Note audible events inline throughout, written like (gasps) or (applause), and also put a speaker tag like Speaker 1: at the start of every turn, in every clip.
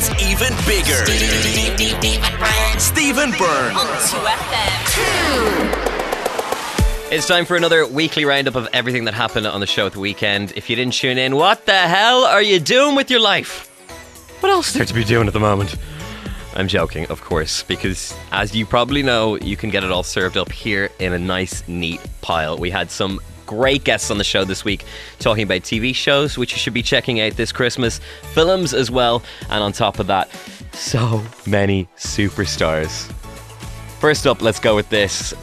Speaker 1: Burns even bigger. Stephen Burns.
Speaker 2: On 2FM.
Speaker 3: It's time for another weekly roundup of everything that happened on the show at the weekend. If you didn't tune in, what the hell are you doing with your life? What else is there to be doing at the moment? I'm joking, of course, because as you probably know, you can get it all served up here in a nice, neat pile. We had some great guests on the show this week talking about TV shows, which you should be checking out this Christmas, films as well, and on top of that, so many superstars. First up, let's go with this.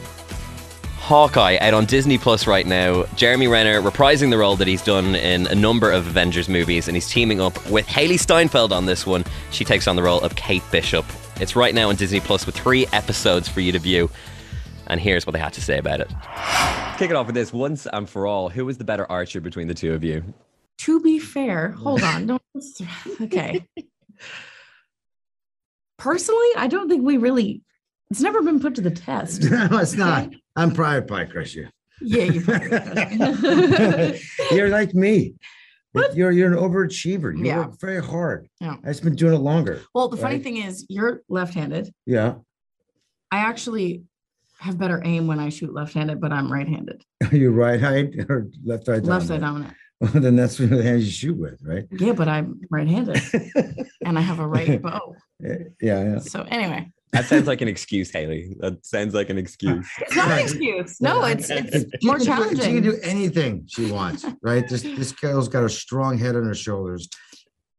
Speaker 3: Hawkeye out on Disney Plus right now. Jeremy Renner reprising the role that he's done in a number of Avengers movies, and he's teaming up with Hailee Steinfeld on this one. She takes on the role of Kate Bishop. It's right now on Disney Plus with three episodes for you to view. And here's what they had to say about it. Kick it off with this once and for all. Who was the better archer between the two of you?
Speaker 4: To be fair, hold on. Don't (laughs) okay. Personally, I don't think we really it's never been put to the test. (laughs)
Speaker 5: no, it's not. I'm private pie crusher.
Speaker 4: Yeah, you probably (laughs)
Speaker 5: You're like me.
Speaker 4: What?
Speaker 5: You're you're an overachiever. You
Speaker 4: Yeah.
Speaker 5: work very hard.
Speaker 4: Yeah.
Speaker 5: I've just been doing it longer.
Speaker 4: Well, the funny
Speaker 5: Right.
Speaker 4: thing is, you're left-handed.
Speaker 5: Yeah.
Speaker 4: I actually have better aim when I shoot left-handed, but I'm right-handed. (laughs)
Speaker 5: Are you right-handed (laughs) or left-handed?
Speaker 4: Left side
Speaker 5: dominant?
Speaker 4: dominant. (laughs)
Speaker 5: Well, then that's one the hand you shoot with, right?
Speaker 4: Yeah, but I'm right-handed and I have a right bow.
Speaker 5: yeah, yeah.
Speaker 4: So anyway,
Speaker 3: That sounds like an excuse, Hailee. That sounds like an excuse.
Speaker 4: it's not an excuse. No, it's it's
Speaker 5: She
Speaker 4: more
Speaker 5: challenging. do- She can do anything she wants, right? This this girl's got a strong head on her shoulders,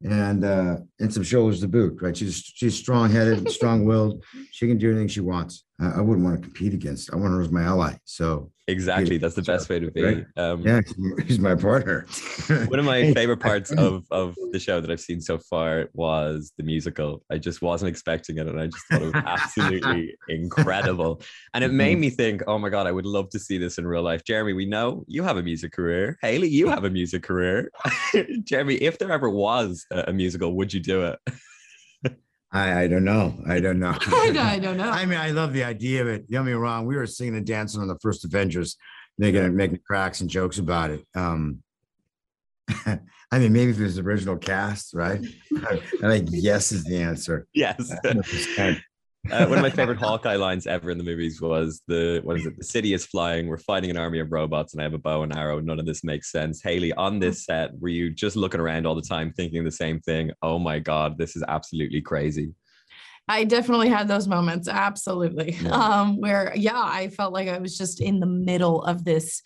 Speaker 5: and uh, and some shoulders to boot, right? She's she's strong headed, strong willed. She can do anything she wants. I, wouldn't want to compete against. I want her as my ally. So
Speaker 3: Exactly. That's the best way to be.
Speaker 5: Right.
Speaker 3: Um,
Speaker 5: yeah, he's my partner. (laughs)
Speaker 3: One of my favorite parts (laughs) of, of the show that I've seen so far was the musical. I just wasn't expecting it, and I just thought it was (laughs) absolutely incredible. And it made me think, oh my god, I would love to see this in real life. Jeremy, we know you have a music career. Hailee, you have a music career. Jeremy, if there ever was a musical, would you do it?
Speaker 5: I, I don't know. I don't know. (laughs)
Speaker 4: I, don't- (laughs) I don't know.
Speaker 5: I mean, I love the idea of it. Don't get me wrong. We were singing and dancing on the first Avengers, making making cracks and jokes about it. Um, (laughs) I mean, maybe if it was the original cast, right? I, I think yes is the answer.
Speaker 3: Yes.
Speaker 5: 100%.
Speaker 3: Uh, one of my favorite Hawkeye lines ever in the movies was the what is it? The city is flying. We're fighting an army of robots, and I have a bow and arrow. None of this makes sense. Hailee, on this set, were you just looking around all the time, thinking the same thing? Oh my god, this is absolutely crazy.
Speaker 4: I definitely had those moments, absolutely.
Speaker 5: Yeah.
Speaker 4: Um, where yeah, I felt like I was just in the middle of this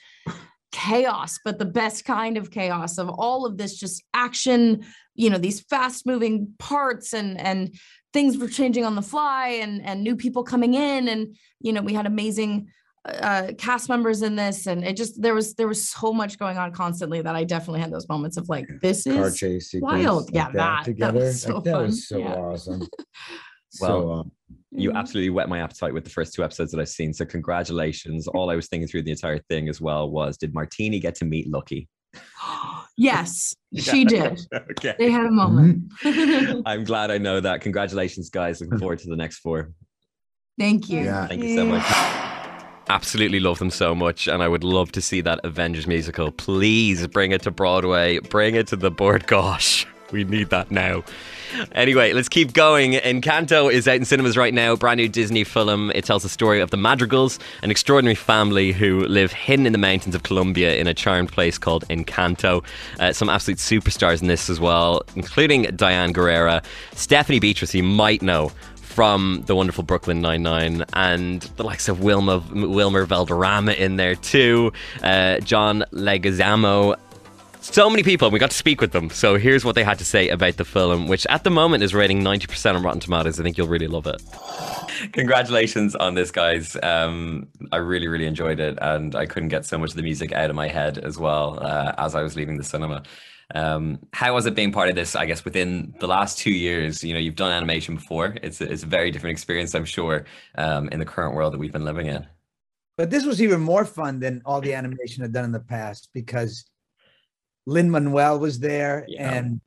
Speaker 4: chaos, but the best kind of chaos of all of this just action, you know, these fast moving parts and and things were changing on the fly and and new people coming in and you know, we had amazing uh cast members in this and it just there was there was so much going on constantly that I definitely had those moments of like this
Speaker 5: Car
Speaker 4: is
Speaker 5: chase
Speaker 4: wild.
Speaker 5: like
Speaker 4: Yeah, that- that
Speaker 5: together.
Speaker 4: was so
Speaker 5: like, that was so
Speaker 4: Yeah.
Speaker 5: awesome. (laughs)
Speaker 3: Well,
Speaker 5: so, um,
Speaker 3: You
Speaker 4: Mhm.
Speaker 3: absolutely whet my appetite with the first two episodes that I've seen. So congratulations. All I was thinking through the entire thing as well was, did Martini get to meet Lucky? (gasps)
Speaker 4: yes, she did. (laughs)
Speaker 3: okay.
Speaker 4: They had a moment. (laughs)
Speaker 3: I'm glad I know that. Congratulations, guys. Looking forward to the next four.
Speaker 4: Thank you.
Speaker 5: Yeah.
Speaker 3: Thank you so much. Absolutely love them so much, and I would love to see that Avengers musical. Please bring it to Broadway. Bring it to the board. Gosh, we need that now. Anyway, let's keep going. Encanto is out in cinemas right now. Brand new Disney film. It tells the story of the Madrigals, an extraordinary family who live hidden in the mountains of Colombia in a charmed place called Encanto. Uh, some absolute superstars in this as well, including Diane Guerrero, Stephanie Beatrice, you might know from the wonderful Brooklyn Nine Nine, and the likes of Wilma Wilmer Valderrama in there too, uh, John Leguizamo. So many people, and we got to speak with them. So here's what they had to say about the film, which at the moment is rating 90% on Rotten Tomatoes. I think you'll really love it. Congratulations on this, guys. Um, I really, really enjoyed it, and I couldn't get so much of the music out of my head as well uh, as I was leaving the cinema. Um, how was it being part of this? I guess within the last two years, you know, you've done animation before. It's a, it's a very different experience, I'm sure, um, in the current world that we've been living in.
Speaker 6: But this was even more fun than all the animation I've done in the past because Lin Manuel was there
Speaker 3: Yeah.
Speaker 6: and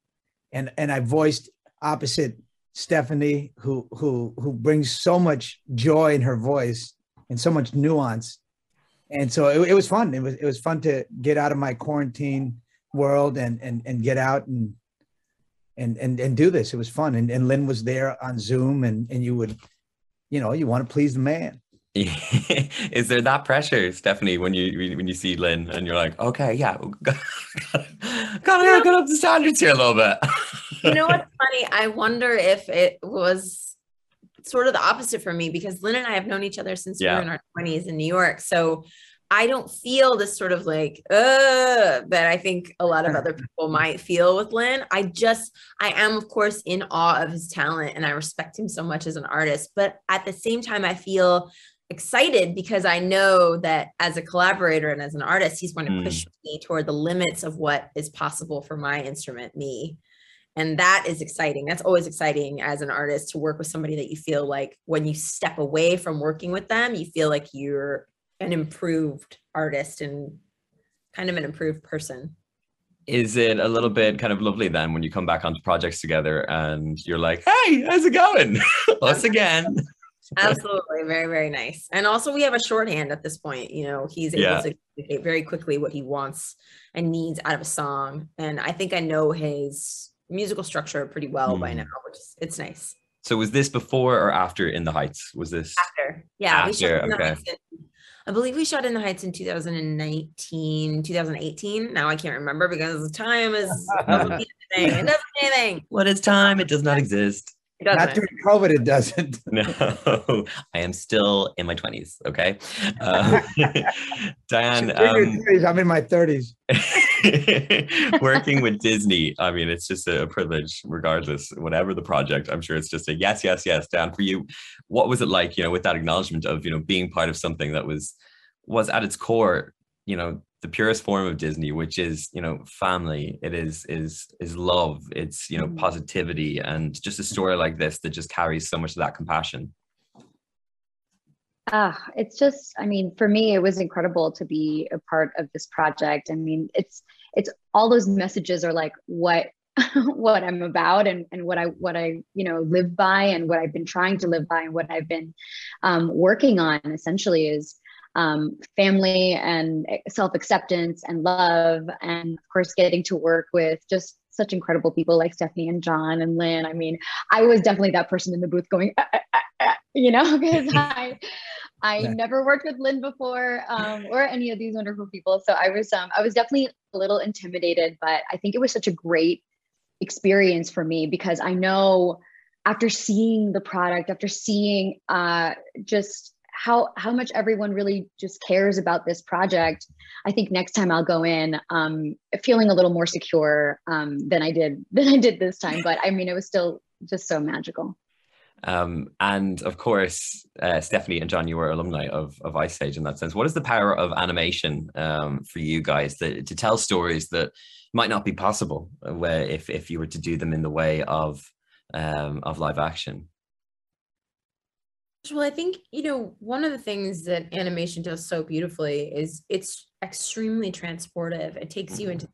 Speaker 6: and and I voiced opposite Stephanie, who who who brings so much joy in her voice and so much nuance. And so it, it was fun. It was it was fun to get out of my quarantine world and and and get out and and and and do this. It was fun. And and Lin was there on Zoom, and and you would, you know, you want to please the man. (laughs)
Speaker 3: Is there that pressure, Stephanie, when you when you see Lin and you're like, okay, yeah, (laughs) gotta, gotta get up the standards here a little bit. (laughs)
Speaker 1: you know what's funny? I wonder if it was sort of the opposite for me because Lin and I have known each other since we were in our 20s in New York. So I don't feel this sort of like, uh, that I think a lot of other people might feel with Lin. I just, I am, of course, in awe of his talent and I respect him so much as an artist. But at the same time, I feel excited because I know that as a collaborator and as an artist, he's going to
Speaker 3: Mm.
Speaker 1: push me toward the limits of what is possible for my instrument, me. And that is exciting. That's always exciting as an artist to work with somebody that you feel like when you step away from working with them, you feel like you're an improved artist and kind of an improved person.
Speaker 3: Is it a little bit kind of lovely then when you come back onto projects together and you're like, hey, how's it going? (laughs) Us (laughs) again.
Speaker 1: Absolutely. Very, very nice. And also we have a shorthand at this point. You know, he's able
Speaker 3: Yeah.
Speaker 1: to communicate very quickly what he wants and needs out of a song. And I think I know his musical structure pretty well by
Speaker 3: Hmm.
Speaker 1: now, which is it's nice.
Speaker 3: So was this before or after In the Heights? Was this?
Speaker 1: After. Yeah.
Speaker 3: After, okay.
Speaker 1: In- I believe we shot in the Heights in 2019, 2018. Now I can't remember because time is doesn't mean anything. It doesn't mean anything. (laughs)
Speaker 3: What is time? It does not exist.
Speaker 1: It
Speaker 6: Not
Speaker 1: doesn't.
Speaker 6: during COVID, it doesn't. (laughs)
Speaker 3: No, I am still in my 20s. Okay. Uh, (laughs) Diane, um,
Speaker 6: your 30s, I'm in my 30s. (laughs)
Speaker 3: working with Disney, I mean, it's just a privilege, regardless, whatever the project. I'm sure it's just a yes, yes, yes. Dan, for you, what was it like, you know, with that acknowledgement of, you know, being part of something that was was at its core, you know, the purest form of Disney, which is, you know, family. It is is is love. It's, you know,
Speaker 1: Mhm.
Speaker 3: positivity and just a story like this that just carries so much of that compassion.
Speaker 7: Ah, it's just, I mean, for me, it was incredible to be a part of this project. I mean, it's it's all those messages are like what (laughs) what I'm about and and what I what I you know live by and what I've been trying to live by and what I've been um, working on essentially is um, family and self acceptance and love and of course getting to work with just such incredible people like Stephanie and John and Lin. I mean, I was definitely that person in the booth going, "Ah, ah, ah, ah," you know, (laughs) because I I
Speaker 6: Yeah.
Speaker 7: never worked with Lin before um, or any of these wonderful people. So I was um, I was definitely a little intimidated, but I think it was such a great experience for me because I know after seeing the product, after seeing uh, just how how much everyone really just cares about this project, I think next time I'll go in um, feeling a little more secure um, than I did (laughs) than I did this time. But I mean, it was still just so magical.
Speaker 3: Um, and of course, uh, Stephanie and John, you were alumni of, of Ice Age in that sense. What is the power of animation um, for you guys that, to tell stories that might not be possible uh, where if, if you were to do them in the way of um, of live action?
Speaker 1: Well, I think, you know, one of the things that animation does so beautifully is it's extremely transportive. It takes you mm-hmm. into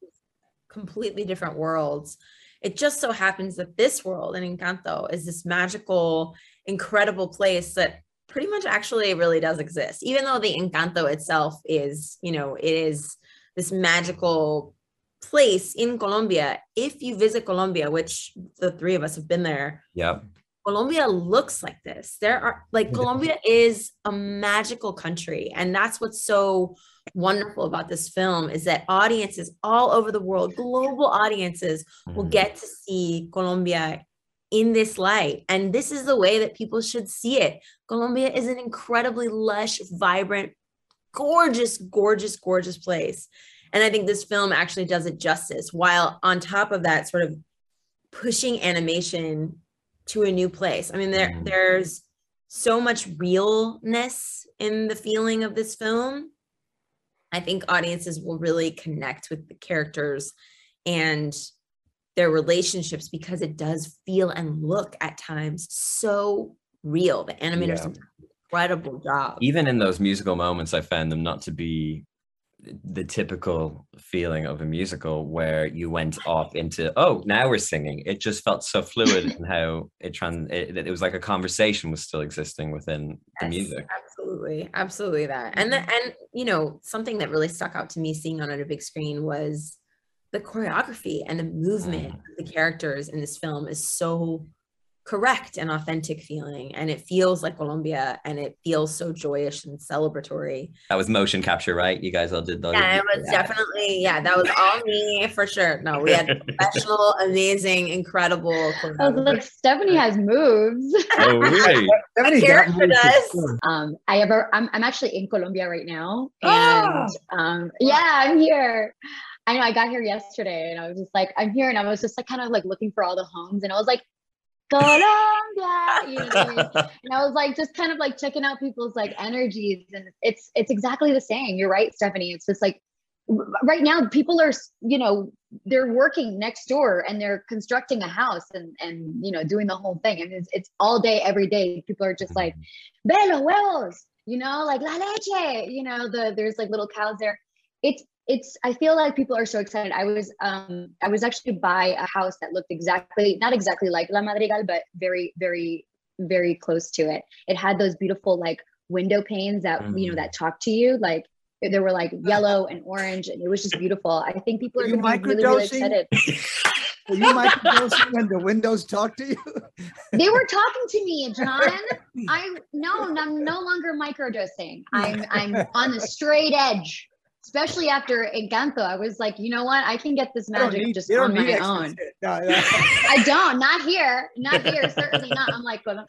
Speaker 1: completely different worlds. It just so happens that this world in Encanto is this magical, incredible place that pretty much actually really does exist. Even though the Encanto itself is, you know, it is this magical place in Colombia. If you visit Colombia, which the three of us have been there,
Speaker 3: Yeah.
Speaker 1: Colombia looks like this. There are like
Speaker 6: Yeah.
Speaker 1: Colombia is a magical country and that's what's so wonderful about this film is that audiences all over the world, global audiences will
Speaker 3: Mhm.
Speaker 1: get to see Colombia in this light. And this is the way that people should see it. Colombia is an incredibly lush, vibrant, gorgeous, gorgeous, gorgeous place. And I think this film actually does it justice while on top of that sort of pushing animation to a new place. I mean, there
Speaker 3: Mhm.
Speaker 1: there's so much realness in the feeling of this film. I think audiences will really connect with the characters and their relationships because it does feel and look at times so real. The animators
Speaker 3: Yeah.
Speaker 1: incredible job.
Speaker 3: Even in those musical moments, I found them not to be the typical feeling of a musical where you went off into oh now we're singing it just felt so fluid (laughs) and how it trans it, it was like a conversation was still existing within the music
Speaker 1: Absolutely, absolutely that. And the, and you know, something that really stuck out to me seeing on a big screen was the choreography and the movement
Speaker 3: Mm.
Speaker 1: of the characters in this film is so correct and authentic feeling and it feels like Colombia and it feels so joyous and celebratory.
Speaker 3: That was motion capture, right? You guys all did that.
Speaker 1: Yeah, it was definitely yeah, that was all me for sure. No, we had (laughs) professional, amazing, incredible
Speaker 7: I was
Speaker 1: choreography.
Speaker 7: like, Stephanie has moves.
Speaker 3: Oh, really? (laughs) (laughs)
Speaker 5: Stephanie got
Speaker 1: character
Speaker 5: for
Speaker 1: does.
Speaker 7: um i ever I'm, I'm actually in colombia right now
Speaker 6: Ah!
Speaker 7: and um yeah i'm here i know i got here yesterday and i was just like i'm here and i was just like kind of like looking for all the homes and i was like colombia you know I mean? (laughs) and i was like just kind of like checking out people's like energies and it's it's exactly the same. You're right stephanie. It's just like right now people are you know they're working next door and they're constructing a house and and you know doing the whole thing. And it's, it's all day every day people are just like mm-hmm. ve los huevos you know like la leche you know the there's like little cows there. It's it's i feel like people are so excited. I was um i was actually by a house that looked exactly not exactly like la madrigal but very very very close to it. It had those beautiful like window panes that you know
Speaker 3: Mm.
Speaker 7: that talk to you. Like they were like yellow and orange and it was just beautiful. I think people are
Speaker 6: you
Speaker 7: going to be really, really excited. (laughs)
Speaker 6: Were you microdosing when the windows talk to you? (laughs)
Speaker 7: they were talking to me john. (laughs) I no i'm no longer microdosing. I'm i'm on the straight edge especially after encanto i was like you know what i can get this
Speaker 6: I don't
Speaker 7: magic
Speaker 6: need-
Speaker 7: just
Speaker 6: you don't
Speaker 7: on my own.
Speaker 6: No, no. (laughs)
Speaker 7: i don't not here not here certainly not i'm like well,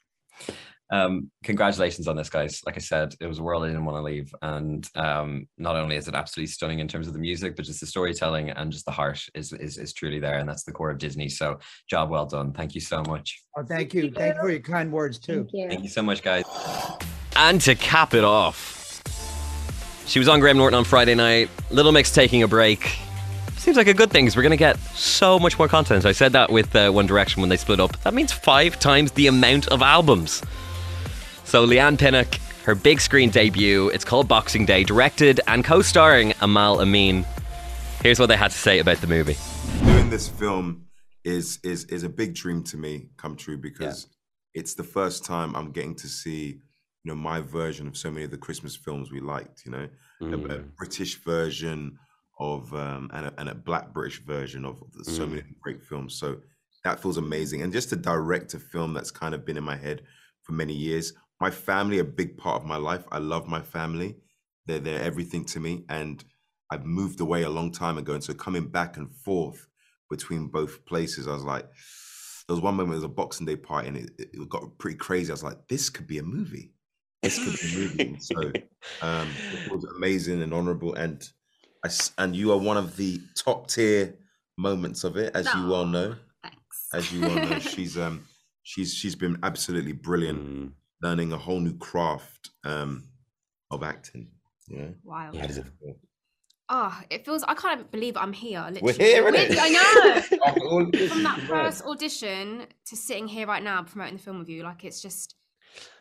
Speaker 3: Um, congratulations on this, guys. Like I said, it was a world I didn't want to leave. And um, not only is it absolutely stunning in terms of the music, but just the storytelling and just the heart is, is is truly there. And that's the core of Disney. So job well done. Thank you so much.
Speaker 6: Oh, thank you. Thank you for your kind words too.
Speaker 7: thank you
Speaker 3: Thank you so much, guys. And to cap it off, she was on Graham Norton on Friday night. Little Mix taking a break. Seems like a good thing we're going to get so much more content. I said that with uh, One Direction when they split up. That means five times the amount of albums. So Leigh-Anne Pinnock, her big screen debut. It's called Boxing Day, directed and co-starring Aml Ameen. Here's what they had to say about the movie.
Speaker 8: doing this film is is is a big dream to me come true because it's the first time I'm getting to see you know my version of so many of the Christmas films we liked. You know, a, a
Speaker 3: Mm.
Speaker 8: British version of um, and a, and a Black British version of the- so many great films. So that feels amazing, and just to direct a film that's kind of been in my head for many years. My family, a big part of my life. I love my family. They're they're everything to me, and I've moved away a long time ago, and so coming back and forth between both places, I was like, there was one moment, there was a Boxing Day party, and it, it got pretty crazy. I was like, this could be a movie. This could be a movie. And (laughs) so um, it (laughs) was amazing and honorable, and I s and you are one of the top tier moments of it, as you well know.
Speaker 9: Thanks.
Speaker 8: As you well know, (laughs) she's um she's she's been absolutely brilliant,
Speaker 3: Mm.
Speaker 8: learning a whole new craft um of acting. You know,
Speaker 9: Wild.
Speaker 3: Yeah.
Speaker 9: Oh, it feels. I can't believe I'm here.
Speaker 8: We're
Speaker 9: Literally.
Speaker 8: here, innit?
Speaker 9: Weirdly, I know.
Speaker 8: After all this,
Speaker 9: From that first audition to sitting here right now promoting the film with you, like it's just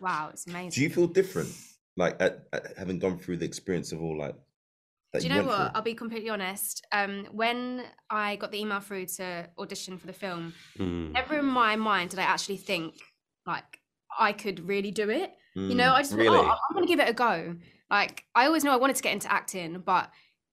Speaker 9: wow, it's amazing.
Speaker 8: Do you feel different, like at, at having gone through the experience of all like? That
Speaker 9: Do you know what?
Speaker 8: through?
Speaker 9: I'll be completely honest. Um, when I got the email through to audition for the film,
Speaker 3: Mm.
Speaker 9: never in my mind did I actually think like I could really do it. You know,
Speaker 8: Mm,
Speaker 9: I just
Speaker 3: really?
Speaker 9: thought, oh, I'm gonna give it a go. Like I always know I wanted to get into acting, but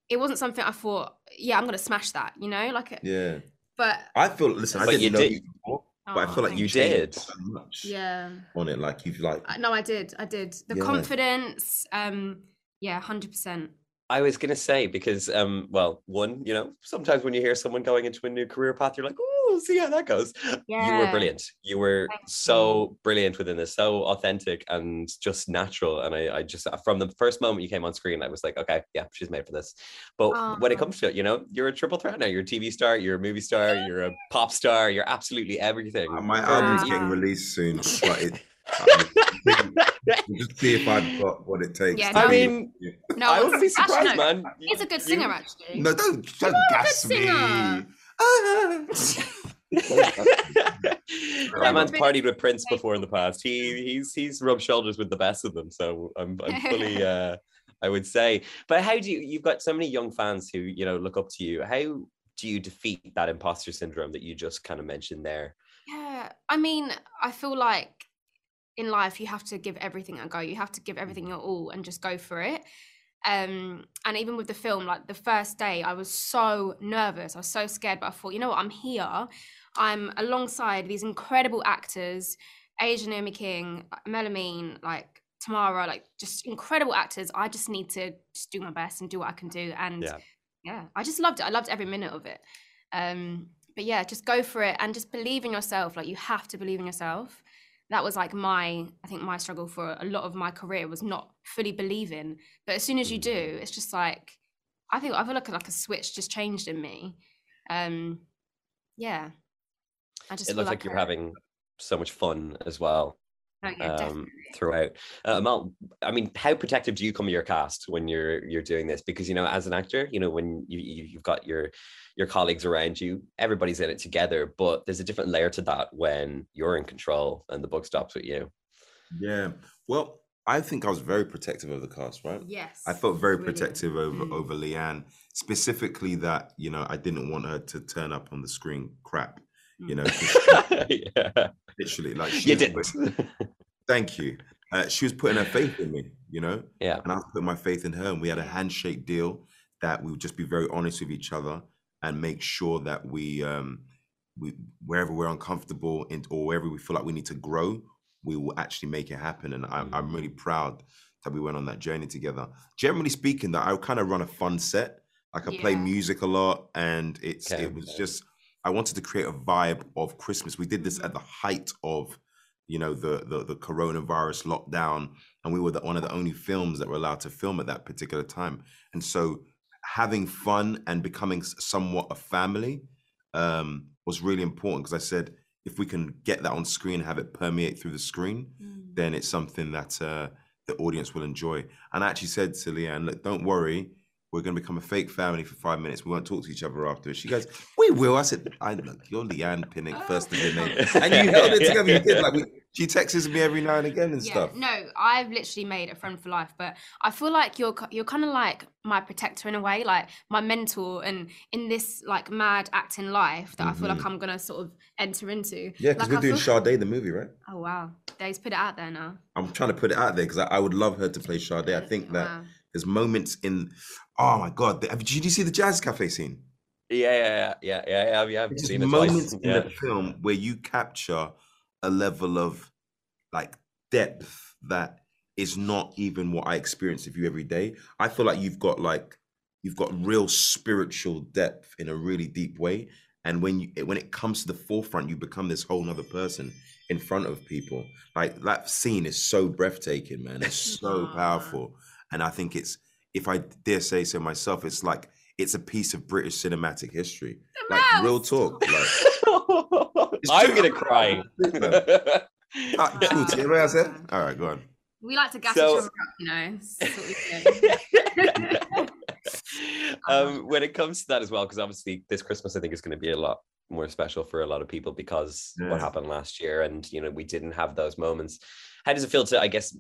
Speaker 9: it wasn't something I thought, yeah, I'm gonna smash that. You know, like,
Speaker 8: Yeah,
Speaker 9: but
Speaker 8: I feel. Listen, I didn't
Speaker 3: you
Speaker 8: know
Speaker 3: did-
Speaker 8: you before, but I
Speaker 9: oh,
Speaker 8: feel like you
Speaker 3: You did.
Speaker 8: so much
Speaker 9: yeah.
Speaker 8: on it. Like you've like
Speaker 9: No, I did. I did. The
Speaker 8: Yeah.
Speaker 9: confidence. Um, yeah, hundred percent.
Speaker 3: I was gonna say because um well one you know sometimes when you hear someone going into a new career path you're like oh see how that goes you were brilliant you were
Speaker 9: Thank
Speaker 3: so brilliant within this so authentic and just natural and I, I just from the first moment you came on screen I was like okay yeah she's made for this but when it comes to it you know you're a triple threat now you're a TV star you're a movie star you're a pop star you're absolutely everything
Speaker 8: uh, my album's
Speaker 9: Yeah.
Speaker 8: getting released soon, but it. (laughs) Just see if I've got what it takes.
Speaker 9: Yeah,
Speaker 8: to
Speaker 3: I
Speaker 9: no,
Speaker 8: be-
Speaker 3: mean
Speaker 9: No,
Speaker 3: I wouldn't be surprised
Speaker 9: no,
Speaker 3: man
Speaker 9: He's a good
Speaker 3: You-
Speaker 9: singer, actually.
Speaker 8: no, don't don't
Speaker 9: are a
Speaker 8: gas
Speaker 9: good
Speaker 8: me.
Speaker 9: singer. (laughs)
Speaker 3: that (laughs) man's
Speaker 9: Really
Speaker 3: partied with Prince before in the past. He he's he's rubbed shoulders with the best of them. So I'm I'm fully (laughs) uh I would say. But how do you you've got so many young fans who, you know, look up to you. How do you defeat that imposter syndrome that you just kind of mentioned there?
Speaker 9: Yeah, I mean, I feel like in life you have to give everything a go. You have to give everything your all and just go for it. Um, and even with the film, like the first day, I was so nervous. I was so scared, but I thought, you know what? I'm here. I'm alongside these incredible actors, Aja Naomi King, Melamine, like Tamara, like just incredible actors. I just need to just do my best and do what I can do. And
Speaker 3: Yeah.
Speaker 9: yeah, I just loved it. I loved every minute of it. Um, but yeah, just go for it and just believe in yourself. Like you have to believe in yourself. That was like my, I think my struggle for a lot of my career was not fully believing. But as soon as you do, it's just like, I think I feel like like a switch just changed in me. Um, yeah, I just
Speaker 3: It
Speaker 9: feel
Speaker 3: looks like you're
Speaker 9: a-
Speaker 3: having so much fun as well.
Speaker 9: Oh, yeah,
Speaker 3: um, throughout. Uh, Aml, I mean, how protective do you come to your cast when you're you're doing this? Because you know, as an actor, you know, when you you- you've got your your colleagues around you, everybody's in it together. But there's a different layer to that when you're in control and the book stops with you.
Speaker 8: Yeah. Well, I think I was very protective of the cast, right?
Speaker 9: Yes.
Speaker 8: I felt very
Speaker 9: brilliant.
Speaker 8: protective over
Speaker 9: Mm.
Speaker 8: over Leigh-Anne, specifically that you know I didn't want her to turn up on the screen crap. You know (laughs)
Speaker 3: yeah,
Speaker 8: literally, like she
Speaker 3: you didn't.
Speaker 8: put- (laughs) thank you. Uh, she was putting her faith in me, you know,
Speaker 3: yeah,
Speaker 8: and I put my faith in her, and we had a handshake deal that we would just be very honest with each other and make sure that we, um, we wherever we're uncomfortable in, or wherever we feel like we need to grow, we will actually make it happen. And I'm, I'm really proud that we went on that journey together. Generally speaking, that I kind of run a fun set. Like I play music a lot, and it's
Speaker 3: Okay,
Speaker 8: it was
Speaker 3: okay.
Speaker 8: just I wanted to create a vibe of Christmas. We did this at the height of, you know, the the, the coronavirus lockdown, and we were the, one of the only films that were allowed to film at that particular time. And so, having fun and becoming somewhat a family um, was really important because I said if we can get that on screen, have it permeate through the screen,
Speaker 9: Mm.
Speaker 8: then it's something that uh, the audience will enjoy. And I actually said to Leigh-Anne, look, don't worry, we're going to become a fake family for five minutes. We won't talk to each other after. She goes, we will. I said, I look, you're Leigh-Anne Pinnock, first of your name. And you held it together. You did. Like, we, (laughs) she texts me every now and again and
Speaker 9: yeah,
Speaker 8: stuff.
Speaker 9: No, I've literally made a friend for life, but I feel like you're you're kind of like my protector in a way, like my mentor, and in this like mad acting life that I feel like I'm gonna sort of enter into.
Speaker 8: Mm-hmm. Yeah, because
Speaker 9: Like,
Speaker 8: we're
Speaker 9: I
Speaker 8: doing
Speaker 9: feel-
Speaker 8: Sade, the movie, right?
Speaker 9: Oh wow, Dave's put it out there now.
Speaker 8: I'm trying to put it out there because I, I would love her to play Sade. I think that
Speaker 9: Wow.
Speaker 8: There's moments in, oh my God, the, did you see the Jazz Cafe scene?
Speaker 3: yeah, yeah, yeah, yeah, yeah, yeah. yeah I've seen it
Speaker 8: moments in the film where you capture a level of like depth that is not even what I experience of you every day. I feel like you've got like you've got real spiritual depth in a really deep way. And when you when it comes to the forefront, you become this whole nother person in front of people. Like that scene is so breathtaking, man. It's so (laughs) powerful. And I think it's if I dare say so myself, it's like it's a piece of British cinematic history. Like real talk. Like (laughs) It's
Speaker 3: I'm gonna cry. (laughs)
Speaker 8: Ah, (laughs) cool. See what I said? All right, go on.
Speaker 9: We like to gas
Speaker 3: So-
Speaker 9: each other up, you know. That's what we do.
Speaker 3: um, when it comes to that as well, because obviously this Christmas I think is going to be a lot more special for a lot of people because
Speaker 8: Yeah.
Speaker 3: what happened last year, and you know we didn't have those moments. How does it feel to, I guess,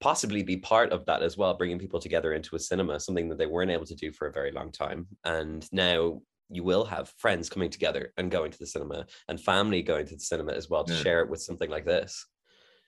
Speaker 3: possibly be part of that as well, bringing people together into a cinema, something that they weren't able to do for a very long time, and now you will have friends coming together and going to the cinema, and family going to the cinema as well to
Speaker 8: Yeah.
Speaker 3: share it with something like this.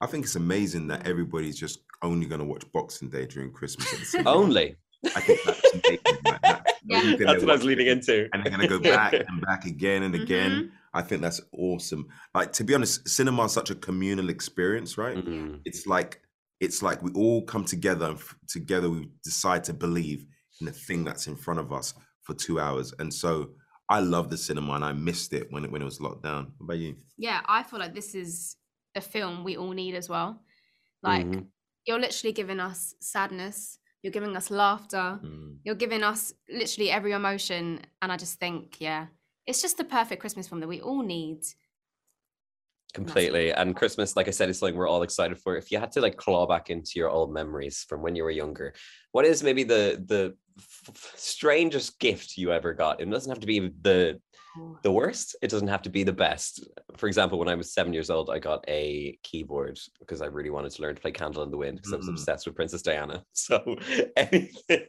Speaker 8: I think it's amazing that everybody's just only going to watch Boxing Day during Christmas. At the (laughs) cinema.
Speaker 3: Only
Speaker 8: I think that's amazing. Like that.
Speaker 9: Yeah. (laughs)
Speaker 3: That's what I was leading
Speaker 8: it
Speaker 3: into.
Speaker 8: And they're going to go back and back again and again.
Speaker 9: Mhm.
Speaker 8: I think that's awesome. Like to be honest, cinema is such a communal experience, right?
Speaker 3: Mm.
Speaker 8: It's like it's like we all come together and f- together we decide to believe in the thing that's in front of us for two hours. And so I love the cinema and I missed it when it when it was locked down. What about you?
Speaker 9: yeah, I feel like this is a film we all need as well. Like
Speaker 3: Mhm.
Speaker 9: you're literally giving us sadness, you're giving us laughter,
Speaker 8: Mm.
Speaker 9: you're giving us literally every emotion, and I just think, yeah, it's just the perfect Christmas film that we all need.
Speaker 3: Completely and christmas like i said is something we're all excited for. If you had to like claw back into your old memories from when you were younger what is maybe the the f- f- strangest gift you ever got? It doesn't have to be the the worst it doesn't have to be the best. For example when i was seven years old i got a keyboard because i really wanted to learn to play candle in the wind because i was
Speaker 8: Mhm.
Speaker 3: obsessed with princess diana. (laughs) So anything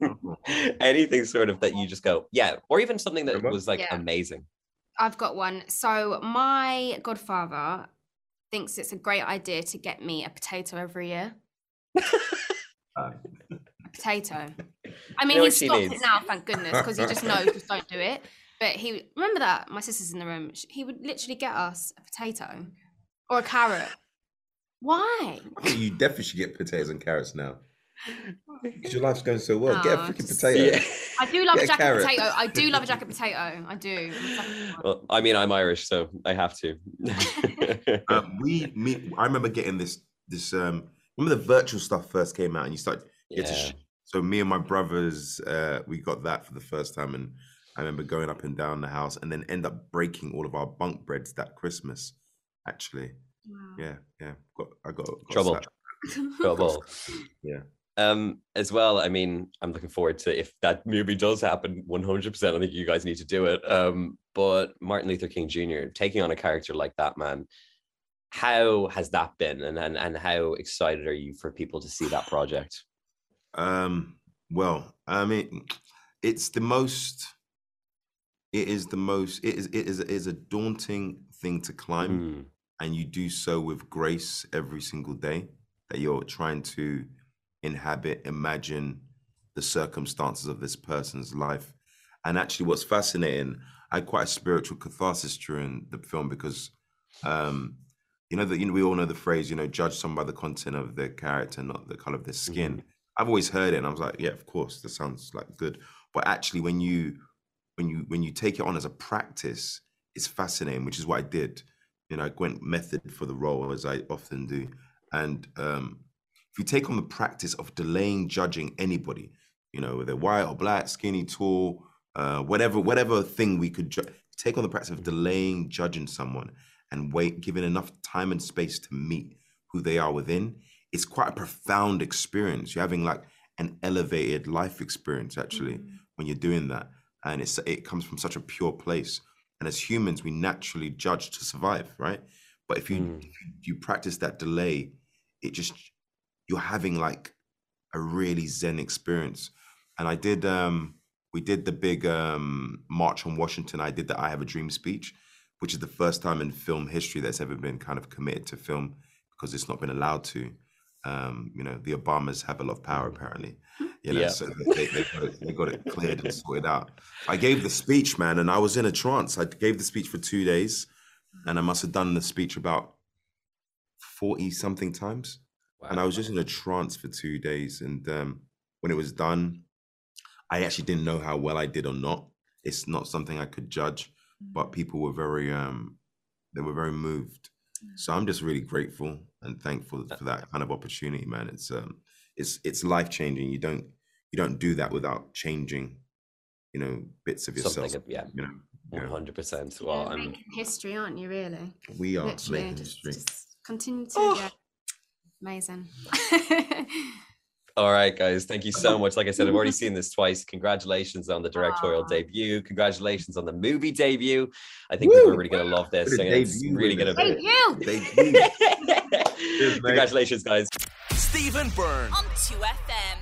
Speaker 3: anything sort of that you just go yeah or even something that was like
Speaker 9: Yeah.
Speaker 3: amazing
Speaker 9: I've got one. So my godfather thinks it's a great idea to get me a potato every year.
Speaker 8: Uh, (laughs)
Speaker 9: A potato. I mean,
Speaker 3: know
Speaker 9: he stopped
Speaker 3: needs.
Speaker 9: it now, thank goodness, because he just knows just don't do it. But he remember that my sister's in the room. sh- He would literally get us a potato or a carrot. Why?
Speaker 8: You definitely should get potatoes and carrots now. Because your life's going so well. get a
Speaker 9: Oh,
Speaker 8: freaking
Speaker 9: just-
Speaker 8: potato.
Speaker 3: Yeah.
Speaker 9: I do love
Speaker 8: Get
Speaker 9: a
Speaker 8: a
Speaker 9: jacket
Speaker 8: carrot.
Speaker 9: potato. I do love a jacket potato. I do. I'm a sucker for one.
Speaker 3: Well, I mean, I'm Irish, so I have to. (laughs) (laughs)
Speaker 8: Um, we me I remember getting this this um remember the virtual stuff first came out and you started you get to
Speaker 3: Yeah.
Speaker 8: sh- so me and my brothers uh we got that for the first time and I remember going up and down the house and then end up breaking all of our bunk breads that Christmas actually
Speaker 9: Wow.
Speaker 8: yeah yeah got I got, got
Speaker 3: Trouble.
Speaker 8: slapped.
Speaker 3: Trouble. (laughs)
Speaker 8: yeah
Speaker 3: Um, as well, I mean, I'm looking forward to if that movie does happen, 100%. I think you guys need to do it. Um, but Martin Luther King Jr. taking on a character like that, man, how has that been, and and and how excited are you for people to see that project?
Speaker 8: Um, well, I mean, it's the most. It is the most. It is. It is. It is a daunting thing to climb,
Speaker 3: Mm,
Speaker 8: and you do so with grace every single day. That you're trying to inhabit, imagine the circumstances of this person's life, and actually, what's fascinating. I had quite a spiritual catharsis during the film because, um, you know that you know we all know the phrase, you know, judge someone by the content of their character, not the color of their skin. I've always heard it, and I was like, yeah, of course, that sounds like good. But actually, when you when you when you take it on as a practice, it's fascinating, which is what I did. You know, I went method for the role as I often do, and um, if you take on the practice of delaying judging anybody, you know, whether white or black, skinny, tall, uh, whatever whatever thing we could ju- take on the practice of delaying judging someone and wait, giving enough time and space to meet who they are within, it's quite a profound experience. You're having like an elevated life experience actually when you're doing that, and it's it comes from such a pure place. And as humans, we naturally judge to survive, right? But if you
Speaker 3: Mm.
Speaker 8: if you, you practice that delay, it just you're having like a really zen experience. And I did um we did the big um march on Washington. I did the I Have a Dream speech, which is the first time in film history that's ever been kind of committed to film because it's not been allowed to. Um, you know, the Obamas have a lot of power apparently. You know,
Speaker 3: Yeah.
Speaker 8: so they, they, got it, they got it cleared and sorted out. I gave the speech, man, and I was in a trance. I gave the speech for two days, and I must have done the speech about 40 something times and I was just in a trance for two days. And um, when it was done, I actually didn't know how well I did or not. It's not something I could judge, but people were very, um, they were very moved. So I'm just really grateful and thankful for that kind of opportunity, man. It's um, it's it's life changing. You don't you don't do that without changing, you know, bits of yourself.
Speaker 3: Something, yeah,
Speaker 8: You know,
Speaker 3: one
Speaker 8: yeah.
Speaker 3: hundred percent.
Speaker 9: You're
Speaker 3: Well, I'm
Speaker 9: making history, aren't you? Really?
Speaker 8: we are
Speaker 9: Literally,
Speaker 8: making
Speaker 9: just,
Speaker 8: history.
Speaker 9: just continue to.
Speaker 3: Oh.
Speaker 9: Yeah. Amazing.
Speaker 3: All right, guys. Thank you so much. Like I said, I've already (laughs) seen this twice. Congratulations on the directorial
Speaker 9: Aw.
Speaker 3: debut. Congratulations on the movie debut. I think people are really going to love this.
Speaker 8: What a
Speaker 3: and it's really going to
Speaker 9: Hey,
Speaker 3: be.
Speaker 9: you!
Speaker 8: Debut. (laughs)
Speaker 3: Congratulations, guys.
Speaker 10: Stephen Byrne.
Speaker 2: on 2FM.